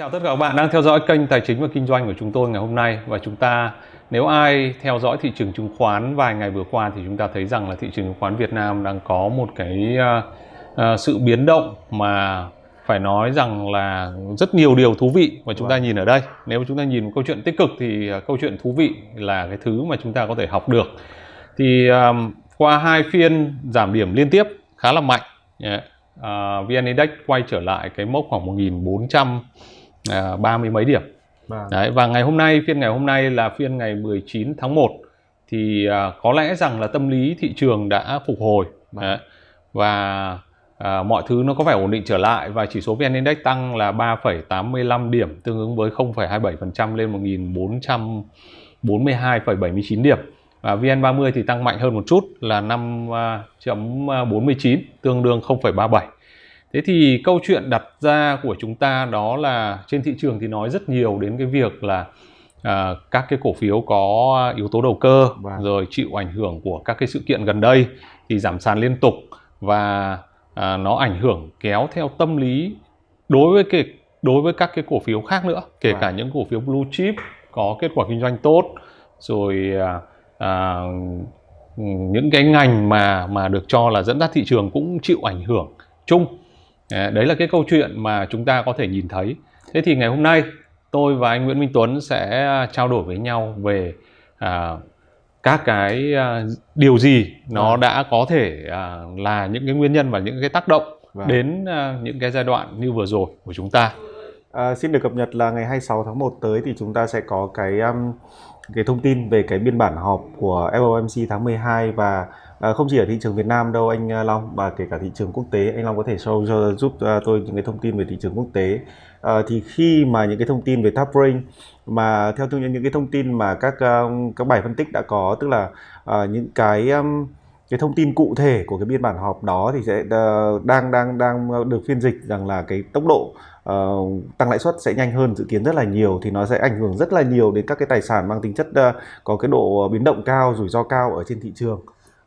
chào tất cả các bạn đang theo dõi kênh tài chính và kinh doanh của chúng tôi ngày hôm nay và chúng ta nếu ai theo dõi thị trường chứng khoán vài ngày vừa qua thì chúng ta thấy rằng là thị trường chứng khoán Việt Nam đang có một cái uh, sự biến động mà phải nói rằng là rất nhiều điều thú vị và chúng ta vâng. nhìn ở đây nếu chúng ta nhìn một câu chuyện tích cực thì uh, câu chuyện thú vị là cái thứ mà chúng ta có thể học được thì um, qua hai phiên giảm điểm liên tiếp khá là mạnh yeah. uh, VN Index quay trở lại cái mốc khoảng 1400 à, 30 mấy điểm. Vâng. Đấy, và ngày hôm nay phiên ngày hôm nay là phiên ngày 19 tháng 1 thì à, có lẽ rằng là tâm lý thị trường đã phục hồi vâng. Đấy, và à, mọi thứ nó có vẻ ổn định trở lại và chỉ số VN Index tăng là 3,85 điểm tương ứng với 0,27% lên 1442,79 điểm và VN30 thì tăng mạnh hơn một chút là 5.49 tương đương 0,37 Thế thì câu chuyện đặt ra của chúng ta đó là trên thị trường thì nói rất nhiều đến cái việc là à, các cái cổ phiếu có yếu tố đầu cơ vâng. rồi chịu ảnh hưởng của các cái sự kiện gần đây thì giảm sàn liên tục và à, nó ảnh hưởng kéo theo tâm lý đối với cái đối với các cái cổ phiếu khác nữa kể vâng. cả những cổ phiếu blue chip có kết quả kinh doanh tốt rồi à, à, những cái ngành mà mà được cho là dẫn dắt thị trường cũng chịu ảnh hưởng chung đấy là cái câu chuyện mà chúng ta có thể nhìn thấy thế thì ngày hôm nay tôi và anh Nguyễn Minh Tuấn sẽ à, trao đổi với nhau về à, các cái à, điều gì nó vâng. đã có thể à, là những cái nguyên nhân và những cái tác động vâng. đến à, những cái giai đoạn như vừa rồi của chúng ta. À, xin được cập nhật là ngày 26 tháng 1 tới thì chúng ta sẽ có cái um, cái thông tin về cái biên bản họp của FOMC tháng 12 và À, không chỉ ở thị trường Việt Nam đâu anh à, Long mà kể cả thị trường quốc tế anh Long có thể show cho giúp uh, tôi những cái thông tin về thị trường quốc tế. Uh, thì khi mà những cái thông tin về top mà theo tôi những cái thông tin mà các uh, các bài phân tích đã có tức là uh, những cái um, cái thông tin cụ thể của cái biên bản họp đó thì sẽ uh, đang đang đang được phiên dịch rằng là cái tốc độ uh, tăng lãi suất sẽ nhanh hơn dự kiến rất là nhiều thì nó sẽ ảnh hưởng rất là nhiều đến các cái tài sản mang tính chất uh, có cái độ biến động cao rủi ro cao ở trên thị trường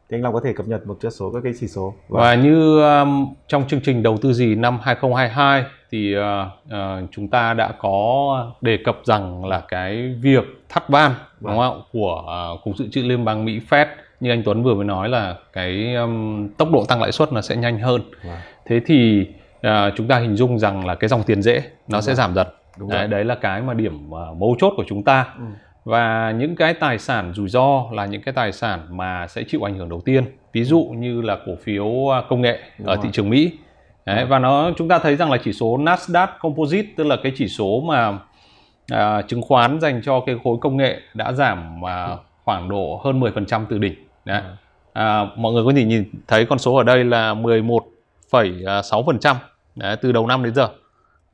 thì anh Long có thể cập nhật một chút số các cái chỉ số. Vâng. Và như um, trong chương trình đầu tư gì năm 2022 thì uh, uh, chúng ta đã có đề cập rằng là cái việc thắt van vâng. đúng không của uh, cục dự trữ liên bang Mỹ Fed như anh Tuấn vừa mới nói là cái um, tốc độ tăng lãi suất nó sẽ nhanh hơn. Vâng. Thế thì uh, chúng ta hình dung rằng là cái dòng tiền dễ nó đúng sẽ rồi. giảm dần. Đúng đấy, đấy là cái mà điểm uh, mấu chốt của chúng ta. Ừ và những cái tài sản rủi ro là những cái tài sản mà sẽ chịu ảnh hưởng đầu tiên. Ví dụ như là cổ phiếu à, công nghệ Đúng ở rồi. thị trường Mỹ. Đấy, và nó chúng ta thấy rằng là chỉ số Nasdaq Composite tức là cái chỉ số mà à, chứng khoán dành cho cái khối công nghệ đã giảm à, khoảng độ hơn 10% từ đỉnh. Đấy. À, mọi người có thể nhìn thấy con số ở đây là 11,6% Đấy, từ đầu năm đến giờ.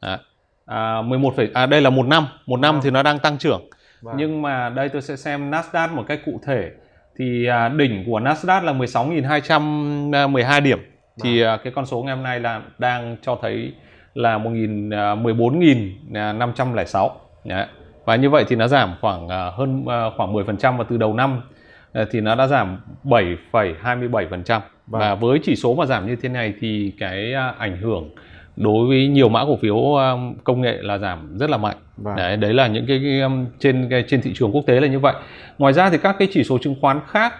Đấy. À, 11, à, đây là một năm. Một năm thì nó đang tăng trưởng Vâng. Nhưng mà đây tôi sẽ xem Nasdaq một cách cụ thể. Thì à, đỉnh của Nasdaq là 16.212 điểm. Vâng. Thì à, cái con số ngày hôm nay là đang cho thấy là 1.000 à, 14.506. Đấy. Và như vậy thì nó giảm khoảng à, hơn à, khoảng 10% và từ đầu năm à, thì nó đã giảm 7,27%. Vâng. Và với chỉ số mà giảm như thế này thì cái à, ảnh hưởng đối với nhiều mã cổ phiếu um, công nghệ là giảm rất là mạnh vâng. đấy đấy là những cái, cái trên cái, trên thị trường quốc tế là như vậy ngoài ra thì các cái chỉ số chứng khoán khác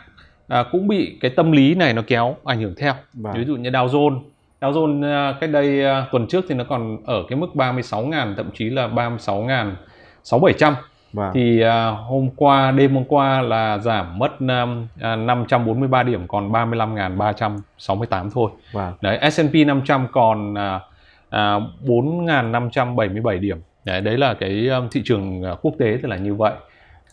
à, cũng bị cái tâm lý này nó kéo ảnh hưởng theo vâng. ví dụ như Dow Jones Dow Jones uh, cách đây uh, tuần trước thì nó còn ở cái mức 36.000 thậm chí là 36.000 6700 Vâng. Thì uh, hôm qua đêm hôm qua là giảm mất uh, 543 điểm còn 35.368 thôi. Vâng. Đấy S&P 500 còn uh, à, 4.577 điểm. Đấy, đấy là cái um, thị trường à, quốc tế thì là như vậy.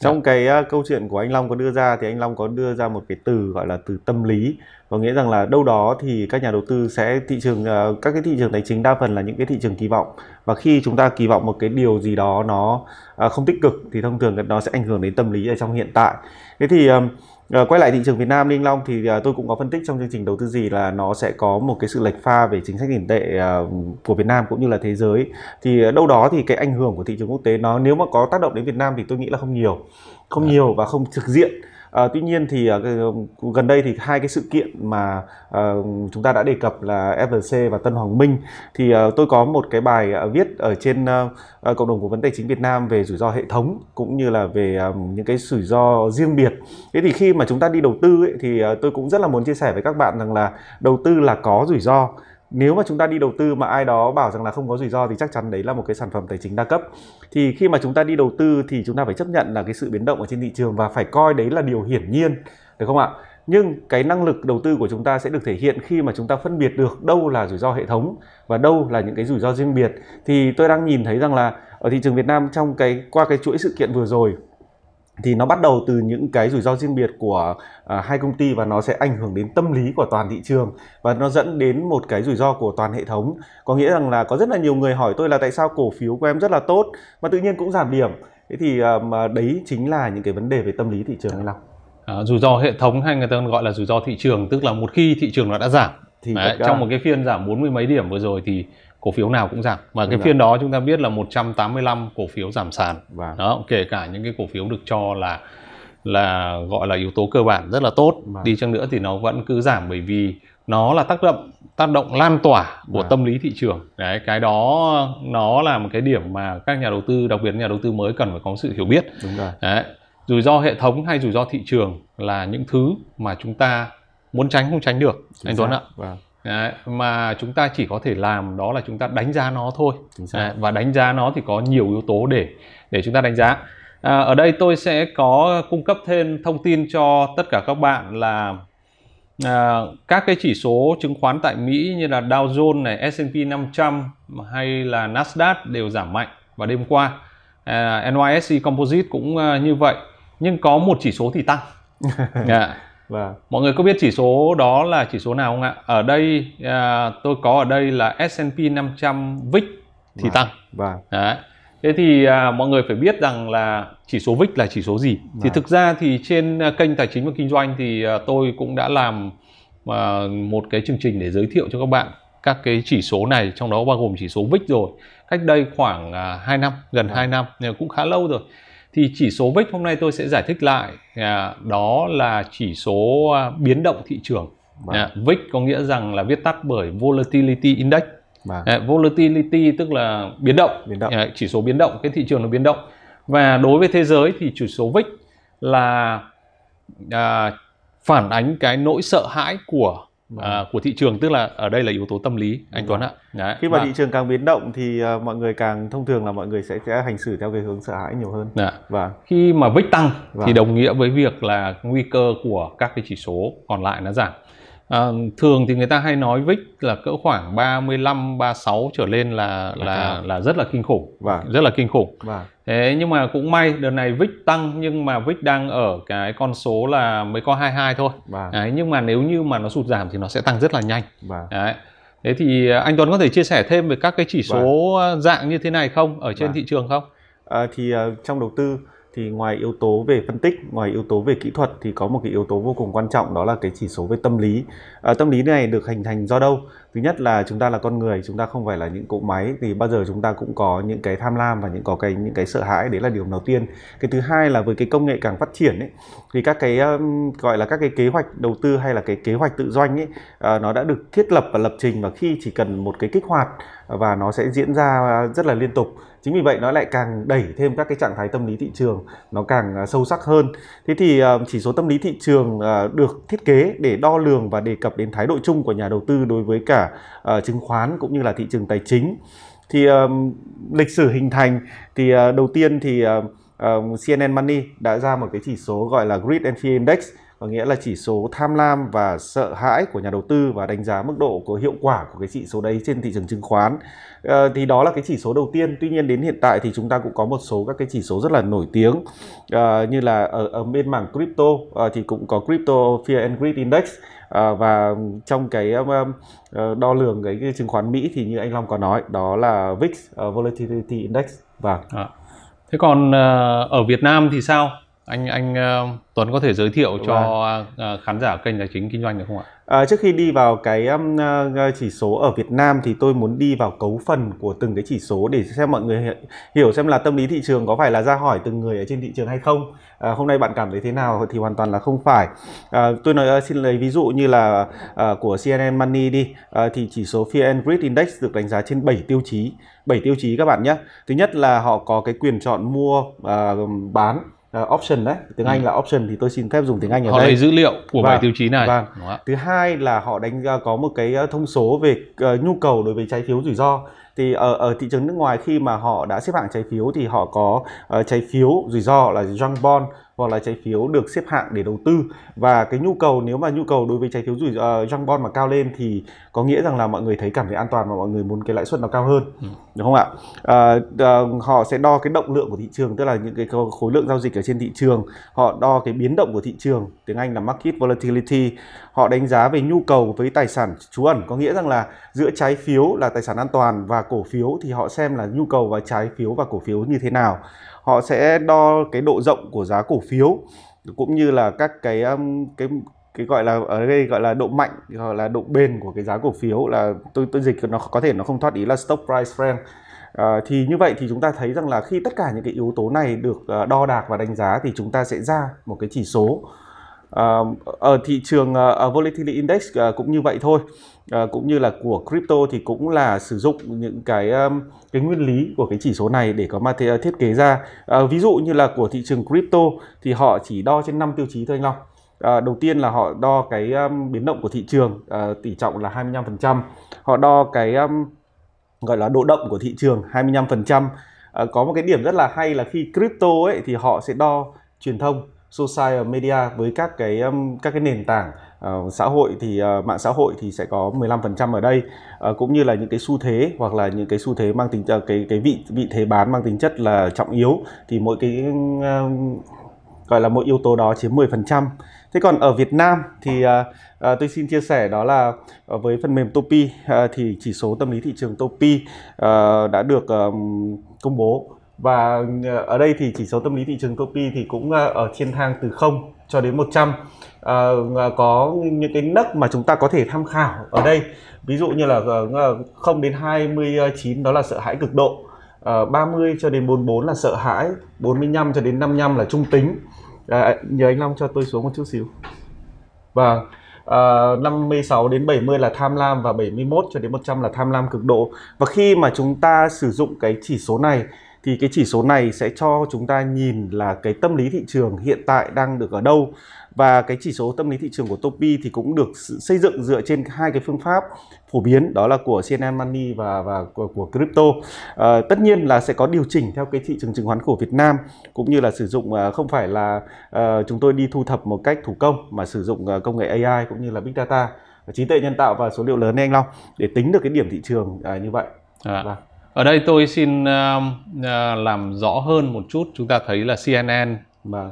Trong cái uh, câu chuyện của anh Long có đưa ra thì anh Long có đưa ra một cái từ gọi là từ tâm lý. Có nghĩa rằng là đâu đó thì các nhà đầu tư sẽ thị trường uh, các cái thị trường tài chính đa phần là những cái thị trường kỳ vọng. Và khi chúng ta kỳ vọng một cái điều gì đó nó uh, không tích cực thì thông thường nó sẽ ảnh hưởng đến tâm lý ở trong hiện tại. Thế thì um, quay lại thị trường Việt Nam Ninh Long thì à, tôi cũng có phân tích trong chương trình đầu tư gì là nó sẽ có một cái sự lệch pha về chính sách tiền tệ à, của Việt Nam cũng như là thế giới. Thì đâu đó thì cái ảnh hưởng của thị trường quốc tế nó nếu mà có tác động đến Việt Nam thì tôi nghĩ là không nhiều. Không à. nhiều và không trực diện À, tuy nhiên thì uh, gần đây thì hai cái sự kiện mà uh, chúng ta đã đề cập là FLC và Tân Hoàng Minh thì uh, tôi có một cái bài uh, viết ở trên uh, cộng đồng của vấn đề chính Việt Nam về rủi ro hệ thống cũng như là về um, những cái rủi ro riêng biệt. Thế thì khi mà chúng ta đi đầu tư ấy, thì uh, tôi cũng rất là muốn chia sẻ với các bạn rằng là đầu tư là có rủi ro nếu mà chúng ta đi đầu tư mà ai đó bảo rằng là không có rủi ro thì chắc chắn đấy là một cái sản phẩm tài chính đa cấp. Thì khi mà chúng ta đi đầu tư thì chúng ta phải chấp nhận là cái sự biến động ở trên thị trường và phải coi đấy là điều hiển nhiên, được không ạ? Nhưng cái năng lực đầu tư của chúng ta sẽ được thể hiện khi mà chúng ta phân biệt được đâu là rủi ro hệ thống và đâu là những cái rủi ro riêng biệt. Thì tôi đang nhìn thấy rằng là ở thị trường Việt Nam trong cái, qua cái chuỗi sự kiện vừa rồi thì nó bắt đầu từ những cái rủi ro riêng biệt của uh, hai công ty và nó sẽ ảnh hưởng đến tâm lý của toàn thị trường và nó dẫn đến một cái rủi ro của toàn hệ thống. Có nghĩa rằng là có rất là nhiều người hỏi tôi là tại sao cổ phiếu của em rất là tốt mà tự nhiên cũng giảm điểm. Thế thì mà đấy chính là những cái vấn đề về tâm lý thị trường anh Long. À, rủi ro hệ thống hay người ta gọi là rủi ro thị trường tức là một khi thị trường nó đã giảm. Thì đấy, trong một cái phiên giảm bốn mươi mấy điểm vừa rồi thì cổ phiếu nào cũng giảm và cái phiên đó chúng ta biết là 185 cổ phiếu giảm sàn vâng. đó kể cả những cái cổ phiếu được cho là là gọi là yếu tố cơ bản rất là tốt vâng. đi chăng nữa thì nó vẫn cứ giảm bởi vì nó là tác động tác động lan tỏa của vâng. tâm lý thị trường đấy cái đó nó là một cái điểm mà các nhà đầu tư đặc biệt nhà đầu tư mới cần phải có sự hiểu biết Đúng rồi. Đấy. rủi ro hệ thống hay rủi ro thị trường là những thứ mà chúng ta muốn tránh không tránh được Chính anh Tuấn ạ vâng. Đấy, mà chúng ta chỉ có thể làm đó là chúng ta đánh giá nó thôi. Đấy, và đánh giá nó thì có nhiều yếu tố để để chúng ta đánh giá. À, ở đây tôi sẽ có cung cấp thêm thông tin cho tất cả các bạn là à, các cái chỉ số chứng khoán tại Mỹ như là Dow Jones này, S&P 500 hay là Nasdaq đều giảm mạnh vào đêm qua. À, NYSE Composite cũng uh, như vậy. Nhưng có một chỉ số thì tăng. Yeah. Dạ. Vâng. Mọi người có biết chỉ số đó là chỉ số nào không ạ? Ở đây à, tôi có ở đây là S&P 500 VIX thì vâng. tăng. Vâng. Đấy. Thế thì à, mọi người phải biết rằng là chỉ số VIX là chỉ số gì. Vâng. Thì thực ra thì trên à, kênh tài chính và kinh doanh thì à, tôi cũng đã làm à, một cái chương trình để giới thiệu cho các bạn các cái chỉ số này trong đó bao gồm chỉ số VIX rồi. Cách đây khoảng à, 2 năm, gần vâng. 2 năm, cũng khá lâu rồi thì chỉ số VIX hôm nay tôi sẽ giải thích lại à, đó là chỉ số à, biến động thị trường vâng. à, VIX có nghĩa rằng là viết tắt bởi volatility index vâng. à, volatility tức là biến động, biến động. À, chỉ số biến động cái thị trường nó biến động và đối với thế giới thì chỉ số VIX là à, phản ánh cái nỗi sợ hãi của. À, của thị trường tức là ở đây là yếu tố tâm lý anh Tuấn ạ. Đấy. Khi mà và... thị trường càng biến động thì uh, mọi người càng thông thường là mọi người sẽ sẽ hành xử theo cái hướng sợ hãi nhiều hơn. Dạ. Và khi mà VIX tăng vâng. thì đồng nghĩa với việc là nguy cơ của các cái chỉ số còn lại nó giảm. À, thường thì người ta hay nói VIX là cỡ khoảng 35 36 trở lên là là là, là rất là kinh khủng. Vâng. Rất là kinh khủng. Vâng. Thế nhưng mà cũng may đợt này VIX tăng nhưng mà VIX đang ở cái con số là mới có 22 thôi. Vâng. Đấy, nhưng mà nếu như mà nó sụt giảm thì nó sẽ tăng rất là nhanh. Vâng. Đấy. Thế thì anh Tuấn có thể chia sẻ thêm về các cái chỉ số vâng. dạng như thế này không ở trên vâng. thị trường không? À, thì uh, trong đầu tư thì ngoài yếu tố về phân tích ngoài yếu tố về kỹ thuật thì có một cái yếu tố vô cùng quan trọng đó là cái chỉ số về tâm lý à, tâm lý này được hình thành do đâu thứ nhất là chúng ta là con người chúng ta không phải là những cỗ máy. Thì bao giờ chúng ta cũng có những cái tham lam và những có cái những cái sợ hãi đấy là điều đầu tiên. Cái thứ hai là với cái công nghệ càng phát triển ấy thì các cái um, gọi là các cái kế hoạch đầu tư hay là cái kế hoạch tự doanh ấy uh, nó đã được thiết lập và lập trình và khi chỉ cần một cái kích hoạt và nó sẽ diễn ra ờ, rất là liên tục. Chính vì vậy nó lại càng đẩy thêm các cái trạng thái tâm lý thị trường nó càng ờ, sâu sắc hơn. Thế thì chỉ số tâm lý thị trường được thiết kế để đo lường và đề cập đến thái độ chung của nhà đầu tư đối với cả uh, chứng khoán cũng như là thị trường tài chính. Thì um, lịch sử hình thành thì uh, đầu tiên thì uh, uh, CNN Money đã ra một cái chỉ số gọi là Greed and Fear Index có nghĩa là chỉ số tham lam và sợ hãi của nhà đầu tư và đánh giá mức độ của hiệu quả của cái chỉ số đấy trên thị trường chứng khoán. À, thì đó là cái chỉ số đầu tiên. Tuy nhiên đến hiện tại thì chúng ta cũng có một số các cái chỉ số rất là nổi tiếng à, như là ở, ở bên mảng crypto à, thì cũng có crypto fear and greed index à, và trong cái um, um ờ, đo lường cái, cái chứng khoán Mỹ thì như anh Long có nói đó là VIX uh, volatility index. Và à. thế còn uh, ở Việt Nam thì sao? Anh anh uh, Tuấn có thể giới thiệu Đúng cho uh, khán giả kênh tài chính kinh doanh được không ạ? À, trước khi đi vào cái um, uh, chỉ số ở Việt Nam thì tôi muốn đi vào cấu phần của từng cái chỉ số để xem mọi người hiểu xem là tâm lý thị trường có phải là ra hỏi từng người ở trên thị trường hay không. À, hôm nay bạn cảm thấy thế nào thì hoàn toàn là không phải. À, tôi nói xin lấy ví dụ như là à, của CNN Money đi à, thì chỉ số Fear and Greed Index được đánh giá trên 7 tiêu chí. 7 tiêu chí các bạn nhé. Thứ nhất là họ có cái quyền chọn mua, à, bán uh, option đấy tiếng ừ. Anh là option thì tôi xin phép dùng tiếng Anh ở họ đây. Họ lấy dữ liệu của vâng, tiêu chí này. Vâng. Thứ hai là họ đánh có một cái ờ, thông số về uh, nhu cầu đối với trái phiếu rủi ro thì ở ở thị trường nước ngoài khi mà họ đã xếp hạng trái phiếu thì họ có uh, trái phiếu rủi ro là junk bond hoặc là trái phiếu được xếp hạng để đầu tư. Và cái nhu cầu nếu mà nhu cầu đối với trái phiếu rủi ro uh, junk bond mà cao lên thì có nghĩa rằng là mọi người thấy cảm thấy an toàn và mọi người muốn cái lãi suất nó cao hơn ừ. đúng không ạ? Uh, uh, họ sẽ đo cái động lượng của thị trường tức là những cái khối lượng giao dịch ở trên thị trường. Họ đo cái biến động của thị trường tiếng Anh là market volatility. Họ đánh giá về nhu cầu với tài sản trú ẩn có nghĩa rằng là giữa trái phiếu là tài sản an toàn và cổ phiếu thì họ xem là nhu cầu vào trái phiếu và cổ phiếu như thế nào họ sẽ đo cái độ rộng của giá cổ phiếu cũng như là các cái um, cái cái gọi là ở đây gọi là độ mạnh gọi là độ bền của cái giá cổ phiếu là tôi tôi dịch nó có thể nó không thoát ý là stock price trend. À, thì như vậy thì chúng ta thấy rằng là khi tất cả những cái yếu tố này được ờ, đo đạc và đánh giá thì chúng ta sẽ ra một cái chỉ số uh, ở thị trường uh, volatility index uh, cũng như vậy thôi uh, cũng như là của crypto thì cũng là sử dụng những cái um, cái nguyên lý của cái chỉ số này để có material thiết kế ra uh, ví dụ như là của thị trường crypto thì họ chỉ đo trên 5 tiêu chí thôi anh Long À, đầu tiên là họ đo cái um, biến động của thị trường uh, tỷ trọng là 25%. Họ đo cái um, gọi là độ động của thị trường 25%. Uh, có một cái điểm rất là hay là khi crypto ấy thì họ sẽ đo truyền thông social media với các cái um, các cái nền tảng uh, xã hội thì uh, mạng xã hội thì sẽ có 15% ở đây uh, cũng như là những cái xu thế hoặc là những cái xu thế mang tính uh, cái cái vị vị thế bán mang tính chất là trọng yếu thì mỗi cái uh, gọi là mỗi yếu tố đó chiếm 10%. Thế còn ở Việt Nam thì uh, uh, tôi xin chia sẻ đó là uh, với phần mềm Topi uh, thì chỉ số tâm lý thị trường Topi uh, đã được um, công bố và ờ, ở đây thì chỉ số tâm lý thị trường Topi thì cũng ờ, ở thiên thang từ 0 cho đến 100 à, ờ, có những cái nấc mà chúng ta có thể tham khảo ở đây. Ví dụ như là 0 đến 29 đó là sợ hãi cực độ. À, 30 cho đến 44 là sợ hãi. 45 cho đến 55 là trung tính. À, nhờ anh Long cho tôi xuống một chút xíu. Và à, 56 đến 70 là tham lam và 71 cho đến 100 là tham lam cực độ. Và khi mà chúng ta sử dụng cái chỉ số này thì cái chỉ số này sẽ cho chúng ta nhìn là cái tâm lý thị trường hiện tại đang được ở đâu và cái chỉ số tâm lý thị trường của Topi thì cũng được xây dựng dựa trên hai cái phương pháp phổ biến đó là của CNN Money và và của, của crypto à, tất nhiên là sẽ có điều chỉnh theo cái thị trường chứng khoán của Việt Nam cũng như là sử dụng uh, không phải là uh, chúng tôi đi thu thập một cách thủ công mà sử dụng công nghệ AI cũng như là big data trí tuệ nhân tạo và số liệu lớn anh Long để tính được cái điểm thị trường uh, như vậy. À. Vâng. Ở đây tôi xin uh, làm rõ hơn một chút. Chúng ta thấy là CNN mà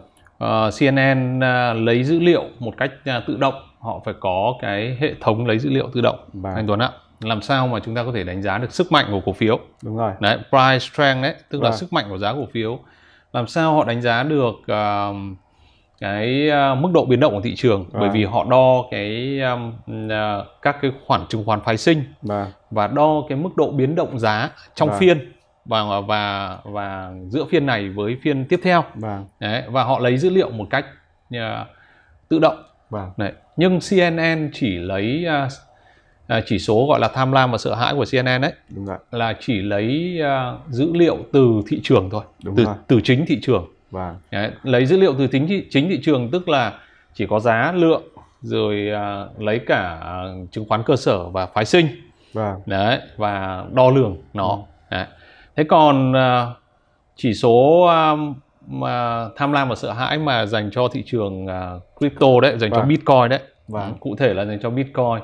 uh, CNN uh, lấy dữ liệu một cách uh, tự động. Họ phải có cái hệ thống lấy dữ liệu tự động. Vâng. Anh Tuấn ạ. Làm sao mà chúng ta có thể đánh giá được sức mạnh của cổ phiếu? Đúng rồi. Đấy, price strength đấy, tức vâng. là sức mạnh của giá cổ phiếu. Làm sao họ đánh giá được uh, cái uh, mức độ biến động của thị trường à. bởi vì họ đo cái um, uh, các cái khoản chứng khoán phái sinh à. Và đo cái mức độ biến động giá trong à. phiên và và và giữa phiên này với phiên tiếp theo à. Đấy, và họ lấy dữ liệu một cách uh, tự động à. Đấy. nhưng CNN chỉ lấy uh, uh, chỉ số gọi là tham lam và sợ hãi của CNN đấy Đúng rồi. là chỉ lấy uh, dữ liệu từ thị trường thôi Đúng từ rồi. từ chính thị trường Vâng. Đấy, lấy dữ liệu từ thị, chính thị trường tức là chỉ có giá lượng rồi à, lấy cả à, chứng khoán cơ sở và phái sinh vâng. đấy và đo lường nó ừ. đấy. thế còn à, chỉ số à, mà tham lam và sợ hãi mà dành cho thị trường à, crypto đấy dành vâng. cho bitcoin đấy vâng. cụ thể là dành cho bitcoin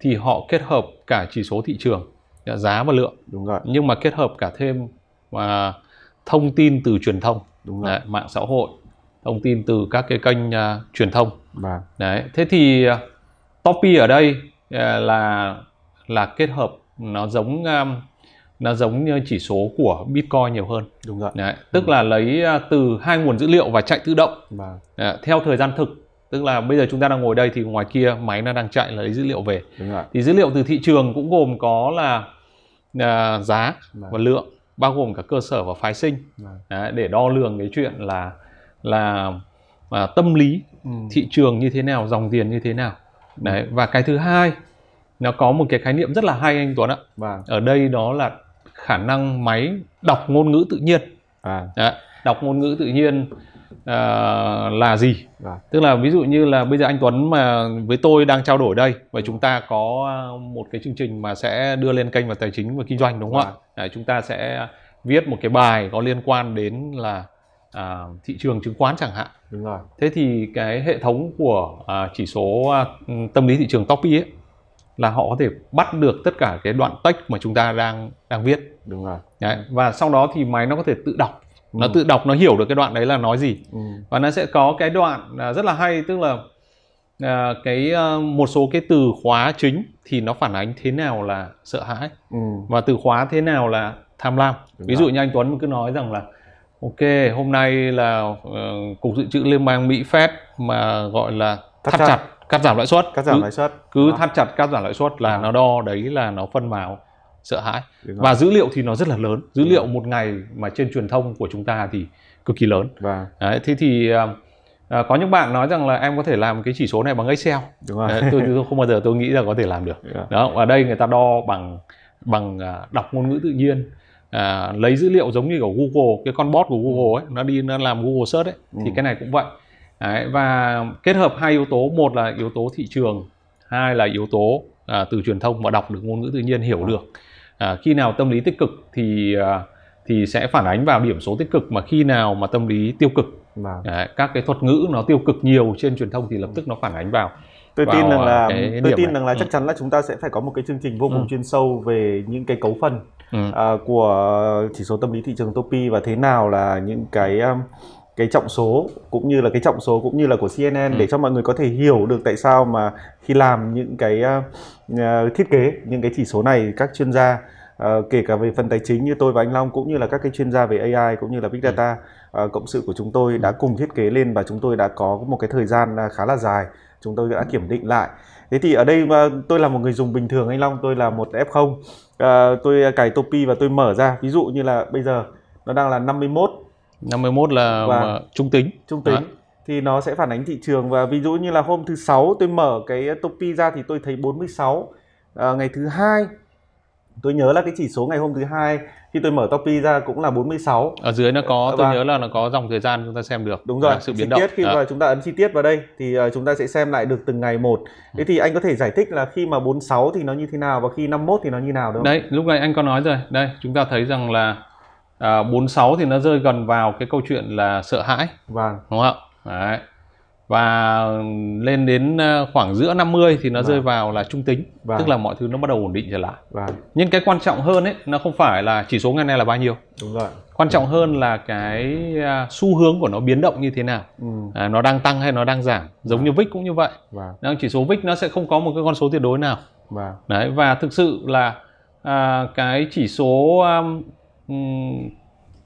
thì họ kết hợp cả chỉ số thị trường giá và lượng đúng rồi nhưng mà kết hợp cả thêm và thông tin từ truyền thông Đúng rồi. Đấy, mạng xã hội thông tin từ các cái kênh uh, truyền thông vâng. đấy thế thì uh, Topi ở đây uh, là là kết hợp nó giống um, nó giống như chỉ số của Bitcoin nhiều hơn. đúng rồi Đấy, tức là lấy à, từ hai nguồn dữ liệu và chạy tự động vâng Đấy, theo thời gian thực. Tức là bây giờ chúng ta đang ngồi đây thì ngoài kia máy nó đang chạy là lấy dữ liệu về. đúng rồi Thì dữ liệu từ thị trường cũng gồm có là à, giá Vâng. và lượng, bao gồm cả cơ sở và phái sinh Vâng. Đấy, để đo lường cái chuyện là là à, tâm lý Ừ. thị trường như thế nào, dòng tiền như thế nào. Đấy, và cái thứ hai nó có một cái khái niệm rất là hay anh Tuấn ạ. vâng Ở đây đó là khả năng máy đọc ngôn ngữ tự nhiên. à Đấy, đọc ngôn ngữ tự nhiên à, là gì? vâng Tức là ví dụ như là bây giờ anh Tuấn mà với tôi đang trao đổi đây và chúng ta có à, một cái chương trình mà sẽ đưa lên kênh vào tài chính và kinh doanh đúng không ạ? Vâng. Đấy, chúng ta sẽ viết một cái bài có liên quan đến là à, thị trường chứng khoán chẳng hạn. đúng rồi Thế thì cái hệ thống của à, chỉ số à, tâm lý thị trường Topi ấy là họ có thể bắt được tất cả cái đoạn text mà chúng ta đang đang viết. đúng rồi Đấy, và sau đó thì máy nó có thể tự đọc, nó Ừ. tự đọc nó hiểu được cái đoạn đấy là nói gì ừ. và nó sẽ có cái đoạn à, rất là hay tức là à, cái à, một số cái từ khóa chính thì nó phản ánh thế nào là sợ hãi Ừ. và từ khóa thế nào là tham lam Đúng ví dụ như anh Tuấn cứ nói rằng là ok hôm nay là ờ, cục dự trữ liên bang Mỹ Fed mà gọi là Thắt thắt chặt. chặt cắt giảm lãi suất cắt giảm cứ, lãi suất cứ Đó. thắt chặt cắt giảm lãi suất là Đó. nó đo đấy là nó phân vào sợ hãi và dữ liệu thì nó rất là lớn dữ liệu một ngày mà trên truyền thông của chúng ta thì cực kỳ lớn và Đấy, thế thì à, có những bạn nói rằng là em có thể làm cái chỉ số này bằng Excel. đúng rồi Đấy, tôi, tôi không bao giờ tôi nghĩ là có thể làm được. Rồi. Đó, ở đây người ta đo bằng bằng à, đọc ngôn ngữ tự nhiên, à, lấy dữ liệu giống như của Google, cái con bot của Google ấy, nó đi nó làm Google Search ấy, thì Ừ. cái này cũng vậy. Đấy, và kết hợp hai yếu tố, một là yếu tố thị trường, hai là yếu tố à, từ truyền thông và đọc được ngôn ngữ tự nhiên hiểu được. À, khi nào tâm lý tích cực thì à, thì sẽ phản ánh vào điểm số tích cực mà khi nào mà tâm lý tiêu cực và Đấy, các cái thuật ngữ nó tiêu cực nhiều trên truyền thông thì lập tức nó phản ánh vào tôi vào, tin rằng là tôi tin này. rằng là Ừ. chắc chắn là chúng ta sẽ phải có một cái chương trình vô cùng Ừ. chuyên sâu về những cái cấu phần ừ. à, của chỉ số tâm lý thị trường Topi và thế nào là những cái um, cái trọng số cũng như là cái trọng số cũng như là của CNN Ừ. để cho mọi người có thể hiểu được tại sao mà khi làm những cái uh, uh, thiết kế những cái chỉ số này các chuyên gia uh, kể cả về phần tài chính như tôi và anh Long cũng như là các cái chuyên gia về AI cũng như là Big Ừ. Data uh, cộng sự của chúng tôi đã cùng thiết kế lên và chúng tôi đã có một cái thời gian uh, khá là dài. Chúng tôi đã kiểm định lại. Thế thì ở đây mà tôi là một người dùng bình thường anh Long tôi là một F0 Ờ, tôi cài Topi và tôi mở ra. Ví dụ như là bây giờ nó đang là 51 51 là Và- mà trung tính. Trung tính. Đấy. thì nó sẽ phản ánh thị trường. Và ví dụ như là hôm thứ sáu tôi mở cái Topi ra thì tôi thấy 46 Ờ, ngày thứ hai tôi nhớ là cái chỉ số ngày hôm thứ hai khi tôi mở Topi ra cũng là 46 ở dưới nó có tôi Vâng. nhớ là nó có dòng thời gian chúng ta xem được. Đúng rồi à, sự chi biến động. tiết khi Đó. mà chúng ta ấn chi tiết vào đây thì ờ, chúng ta sẽ xem lại được từng ngày một. Thế thì anh có thể giải thích là khi mà 46 thì nó như thế nào và khi 51 thì nó như nào đúng không? Đấy lúc này anh có nói rồi. Đây chúng ta thấy rằng là à, 46 thì nó rơi gần vào cái câu chuyện là sợ hãi. Vâng. Đúng không ạ? Đấy. Và lên đến à, khoảng giữa 50 thì nó Vâng. rơi vào là trung tính Vâng. tức là mọi thứ nó bắt đầu ổn định trở lại. Vâng. Nhưng cái quan trọng hơn ấy nó không phải là chỉ số ngày nay là bao nhiêu. Đúng rồi. Quan trọng hơn là cái à, xu hướng của nó biến động như thế nào. Ừ. à, nó đang tăng hay nó đang giảm. Giống như VIX cũng như vậy. Vâng. Chỉ số VIX nó sẽ không có một cái con số tuyệt đối nào. Vâng. Đấy và thực sự là à, cái chỉ số um,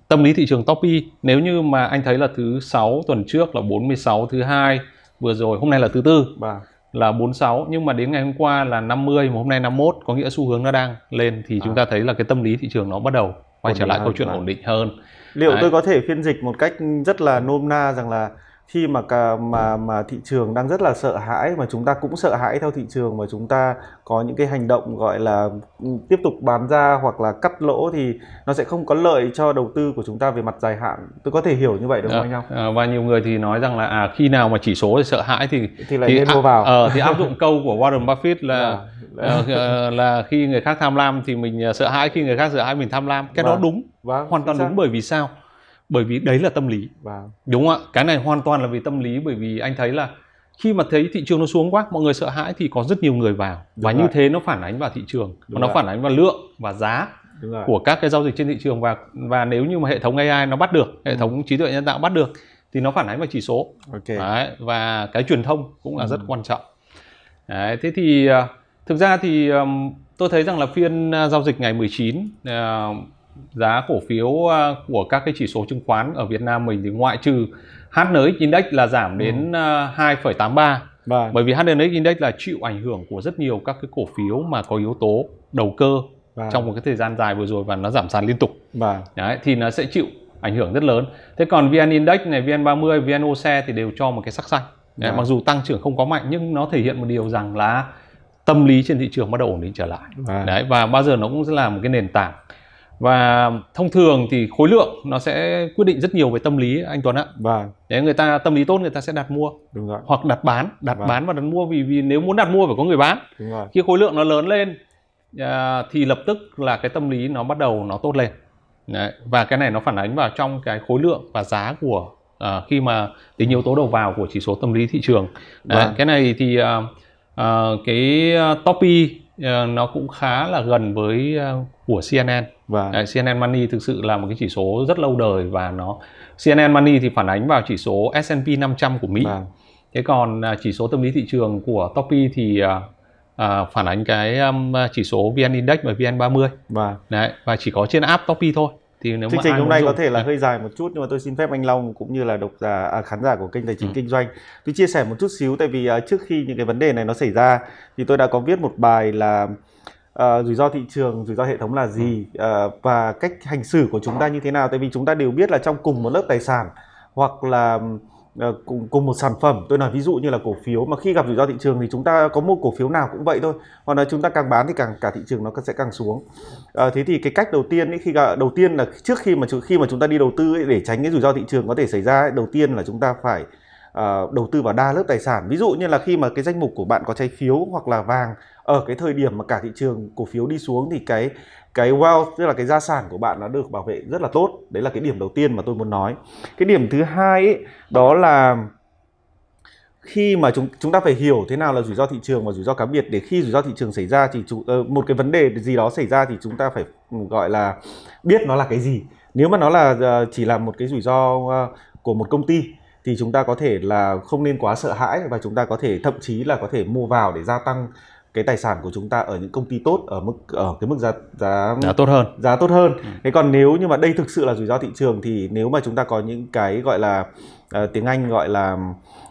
tâm lý thị trường Topi nếu như mà anh thấy là thứ sáu tuần trước là 46 thứ hai vừa rồi hôm nay là thứ tư vâng là 46 nhưng mà đến ngày hôm qua là 50 mà hôm nay 51 có nghĩa xu hướng nó đang lên thì chúng À. ta thấy là cái tâm lý thị trường nó bắt đầu quay trở lại hơn, câu chuyện vâng. ổn định hơn Liệu Đấy. tôi có thể phiên dịch một cách rất là nôm na rằng là khi mà cả mà mà thị trường đang rất là sợ hãi mà chúng ta cũng sợ hãi theo thị trường mà chúng ta có những cái hành động gọi là ừ, tiếp tục bán ra hoặc là cắt lỗ thì nó sẽ không có lợi cho đầu tư của chúng ta về mặt dài hạn. Tôi có thể hiểu như vậy đúng không anh Long? À, và nhiều người thì nói rằng là à khi nào mà chỉ số thì sợ hãi thì Thì lại nên mua vào. ờ, thì áp dụng câu của Warren Buffett là Vâng. ờ, ờ, là khi người khác tham lam thì mình sợ hãi khi người khác sợ hãi mình tham lam cái đó Vâng. đúng Vâng, hoàn toàn đúng bởi vì sao bởi vì đấy là tâm lý Vâng. đúng không ạ cái này hoàn toàn là vì tâm lý bởi vì anh thấy là khi mà thấy thị trường nó xuống quá mọi người sợ hãi thì có rất nhiều người vào Đúng và như rồi. thế nó phản ánh vào thị trường Đúng và nó rồi. phản ánh vào lượng và giá của các cái giao dịch trên thị trường và và nếu như mà hệ thống AI nó bắt được Ừ. hệ thống trí tuệ nhân tạo bắt được thì nó phản ánh vào chỉ số Ok. Đấy, và cái truyền thông cũng là rất Ừ. quan trọng Đấy, thế thì ờ, thực ra thì tôi thấy rằng là phiên uh, giao dịch ngày 19 uh, giá cổ phiếu uh, của các cái chỉ số chứng khoán ở Việt Nam mình thì ngoại trừ HNX Index là giảm đến uh, 2,83 Vâng. bởi vì HNX Index là chịu ảnh hưởng của rất nhiều các cái cổ phiếu mà có yếu tố đầu cơ Vâng. trong một cái thời gian dài vừa rồi và nó giảm sàn liên tục Vâng. Đấy, thì nó sẽ chịu ảnh hưởng rất lớn. Thế còn VN Index này, VN30, VN OCE thì đều cho một cái sắc xanh. Đấy, Vâng. Mặc dù tăng trưởng không có mạnh nhưng nó thể hiện một điều rằng là tâm lý trên thị trường bắt đầu ổn định trở lại. Vâng. Đấy và bao giờ nó cũng sẽ là một cái nền tảng. Và thông thường thì khối lượng nó sẽ quyết định rất nhiều về tâm lý anh Tuấn ạ. Vâng. Đấy người ta tâm lý tốt người ta sẽ đặt mua Đúng rồi. hoặc đặt bán, đặt Vâng. bán và đặt mua vì vì nếu muốn đặt mua phải có người bán. Đúng rồi. Khi khối lượng nó lớn lên à, thì lập tức là cái tâm lý nó bắt đầu nó tốt lên. Đấy. Và cái này nó phản ánh vào trong cái khối lượng và giá của à, khi mà tính yếu tố đầu vào của chỉ số tâm lý thị trường. Đấy. Vâng. Cái này thì à, à, cái à, Topi nó cũng khá là gần với à, của CNN. Vâng. Đấy, CNN Money thực sự là một cái chỉ số rất lâu đời và nó CNN Money thì phản ánh vào chỉ số S&P 500 của Mỹ. Vâng. Thế còn à, chỉ số tâm lý thị trường của Topi thì à, à, phản ánh cái um, chỉ số VN Index và VN30. Vâng. Đấy, và chỉ có trên app Topi thôi. Thì nếu Chương mà trình hôm nay dùng- có thể là hơi dài một chút nhưng mà tôi xin phép anh Long cũng như là độc giả à, khán giả của kênh Tài chính Ừ. Kinh doanh. Tôi chia sẻ một chút xíu tại vì à, trước khi những cái vấn đề này nó xảy ra thì tôi đã có viết một bài là à, rủi ro thị trường, rủi ro hệ thống là gì à, và cách hành xử của chúng ta như thế nào tại vì chúng ta đều biết là trong cùng một lớp tài sản hoặc là Ờ, cùng cùng một sản phẩm. Tôi nói ví dụ như là cổ phiếu. Mà khi gặp rủi ro thị trường thì chúng ta có mua cổ phiếu nào cũng vậy thôi. Hoặc là chúng ta càng bán thì càng cả thị trường nó sẽ càng xuống. À, thế thì cái cách đầu tiên ấy, khi đầu tiên là trước khi mà khi mà chúng ta đi đầu tư ấy, để tránh cái rủi ro thị trường có thể xảy ra ấy, đầu tiên là chúng ta phải Ờ, đầu tư vào đa lớp tài sản. Ví dụ như là khi mà cái danh mục của bạn có trái phiếu hoặc là vàng ở cái thời điểm mà cả thị trường cổ phiếu đi xuống thì cái cái wealth tức là cái gia sản của bạn nó được bảo vệ rất là tốt. Đấy là cái điểm đầu tiên mà tôi muốn nói. Cái điểm thứ hai ấy, đó là khi mà chúng chúng ta phải hiểu thế nào là rủi ro thị trường và rủi ro cá biệt. Để khi rủi ro thị trường xảy ra thì chúng, ờ, một cái vấn đề gì đó xảy ra thì chúng ta phải ừ, gọi là biết nó là cái gì. Nếu mà nó là ờ, chỉ là một cái rủi ro của một công ty thì chúng ta có thể là không nên quá sợ hãi và chúng ta có thể thậm chí là có thể mua vào để gia tăng cái tài sản của chúng ta ở những công ty tốt ở mức ở cái mức giá giá Đã tốt hơn. giá tốt hơn. Thế còn nếu như mà đây thực sự là rủi ro thị trường thì nếu mà chúng ta có những cái gọi là ờ, tiếng Anh gọi là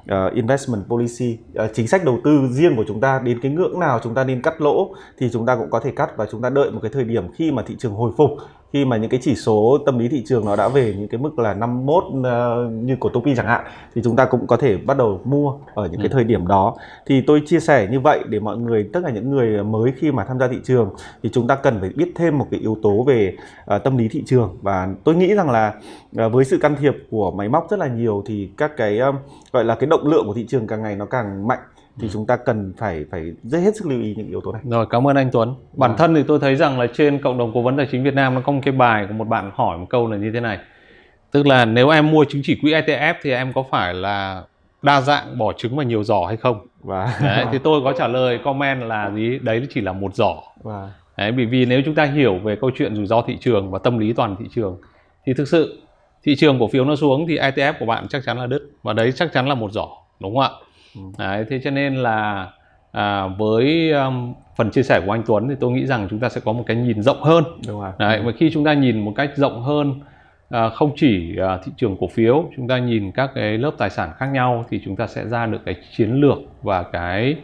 ờ, investment policy ờ, chính sách đầu tư riêng của chúng ta đến cái ngưỡng nào chúng ta nên cắt lỗ thì chúng ta cũng có thể cắt và chúng ta đợi một cái thời điểm khi mà thị trường hồi phục khi mà những cái chỉ số tâm lý thị trường nó đã về những cái mức là 51 ờ, như của Topi chẳng hạn thì chúng ta cũng có thể bắt đầu mua ở những cái Ừ. thời điểm đó. Thì tôi chia sẻ như vậy để mọi người tất cả những người mới khi mà tham gia thị trường thì chúng ta cần phải biết thêm một cái yếu tố về ờ, tâm lý thị trường. Và tôi nghĩ rằng là ờ, với sự can thiệp của máy móc rất là nhiều thì các cái um, gọi là cái động lượng của thị trường càng ngày nó càng mạnh thì chúng ta cần phải phải rất hết sức lưu ý những yếu tố này. Rồi, cảm ơn anh Tuấn. Bản Vâng. thân thì tôi thấy rằng là trên cộng đồng cố vấn tài chính Việt Nam nó có một cái bài của một bạn hỏi một câu là như thế này. Tức là nếu em mua chứng chỉ quỹ ETF thì em có phải là đa dạng bỏ trứng vào nhiều giỏ hay không? Và Đấy, thì tôi có trả lời comment là gì? Đấy chỉ là một giỏ. và Đấy, bởi vì nếu chúng ta hiểu về câu chuyện rủi ro thị trường và tâm lý toàn thị trường thì thực sự thị trường cổ phiếu nó xuống thì ETF của bạn chắc chắn là đứt và đấy chắc chắn là một giỏ đúng không ạ? Ừ. Đấy, thế cho nên là à, với um, phần chia sẻ của anh Tuấn thì tôi nghĩ rằng chúng ta sẽ có một cái nhìn rộng hơn. đúng rồi. Đấy, và khi chúng ta nhìn một cách rộng hơn à, không chỉ à, thị trường cổ phiếu, chúng ta nhìn các cái lớp tài sản khác nhau thì chúng ta sẽ ra được cái chiến lược và cái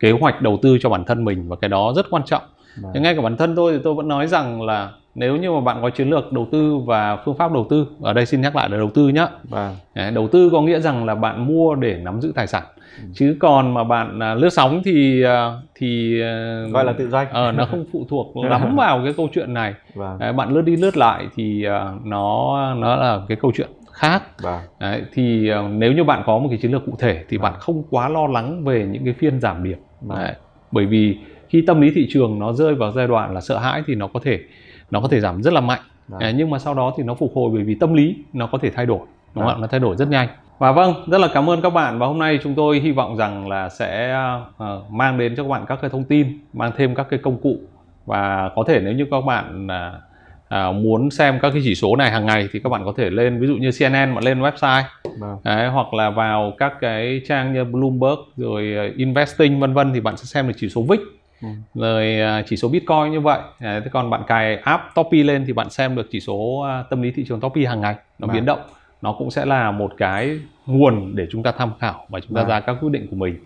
kế hoạch đầu tư cho bản thân mình và cái đó rất quan trọng. Vâng. Nhưng ngay cả bản thân tôi thì tôi vẫn nói rằng là nếu như mà bạn có chiến lược đầu tư và phương pháp đầu tư, ở đây xin nhắc lại là đầu tư. Và Đấy, đầu tư có nghĩa rằng là bạn mua để nắm giữ tài sản. Ừ. Chứ còn mà bạn à, lướt sóng thì à, thì à, gọi là tự doanh. ờ, nó không phụ thuộc lắm vào cái câu chuyện này. Và Đấy, bạn lướt đi lướt lại thì à, nó nó là cái câu chuyện khác. và Đấy, thì à, nếu như bạn có một cái chiến lược cụ thể thì Vâng. bạn không quá lo lắng về những cái phiên giảm điểm. Vâng. Đấy, bởi vì khi tâm lý thị trường nó rơi vào giai đoạn là sợ hãi thì nó có thể nó có thể giảm rất là mạnh. Vâng. Đấy, nhưng mà sau đó thì nó phục hồi bởi vì tâm lý nó có thể thay đổi, đúng không Vâng. ạ? Nó thay đổi rất nhanh. Và vâng, rất là cảm ơn các bạn. Và hôm nay chúng tôi hy vọng rằng là sẽ ờ, mang đến cho các bạn các cái thông tin, mang thêm các cái công cụ. Và có thể nếu như các bạn à, à, muốn xem các cái chỉ số này hàng ngày thì các bạn có thể lên ví dụ như CNN mà lên website. Vâng. Đấy, hoặc là vào các cái trang như Bloomberg rồi ờ, Investing vân vân thì bạn sẽ xem được chỉ số VIX ừ. rồi à, chỉ số Bitcoin như vậy. Thế còn bạn cài app Topi lên thì bạn xem được chỉ số à, tâm lý thị trường Topi hàng ngày. Nó vâng. biến động nó cũng sẽ là một cái nguồn để chúng ta tham khảo và chúng ta vâng. ra các quyết định của mình.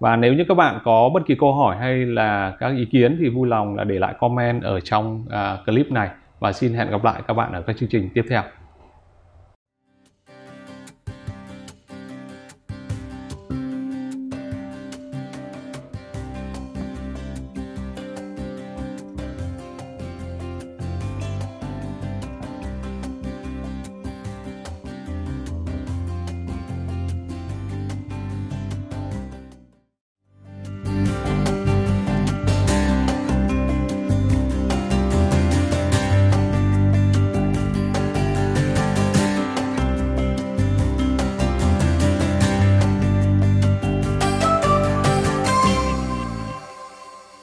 Và nếu như các bạn có bất kỳ câu hỏi hay là các ý kiến thì vui lòng là để lại comment ở trong uh, clip này. Và xin hẹn gặp lại các bạn ở các chương trình tiếp theo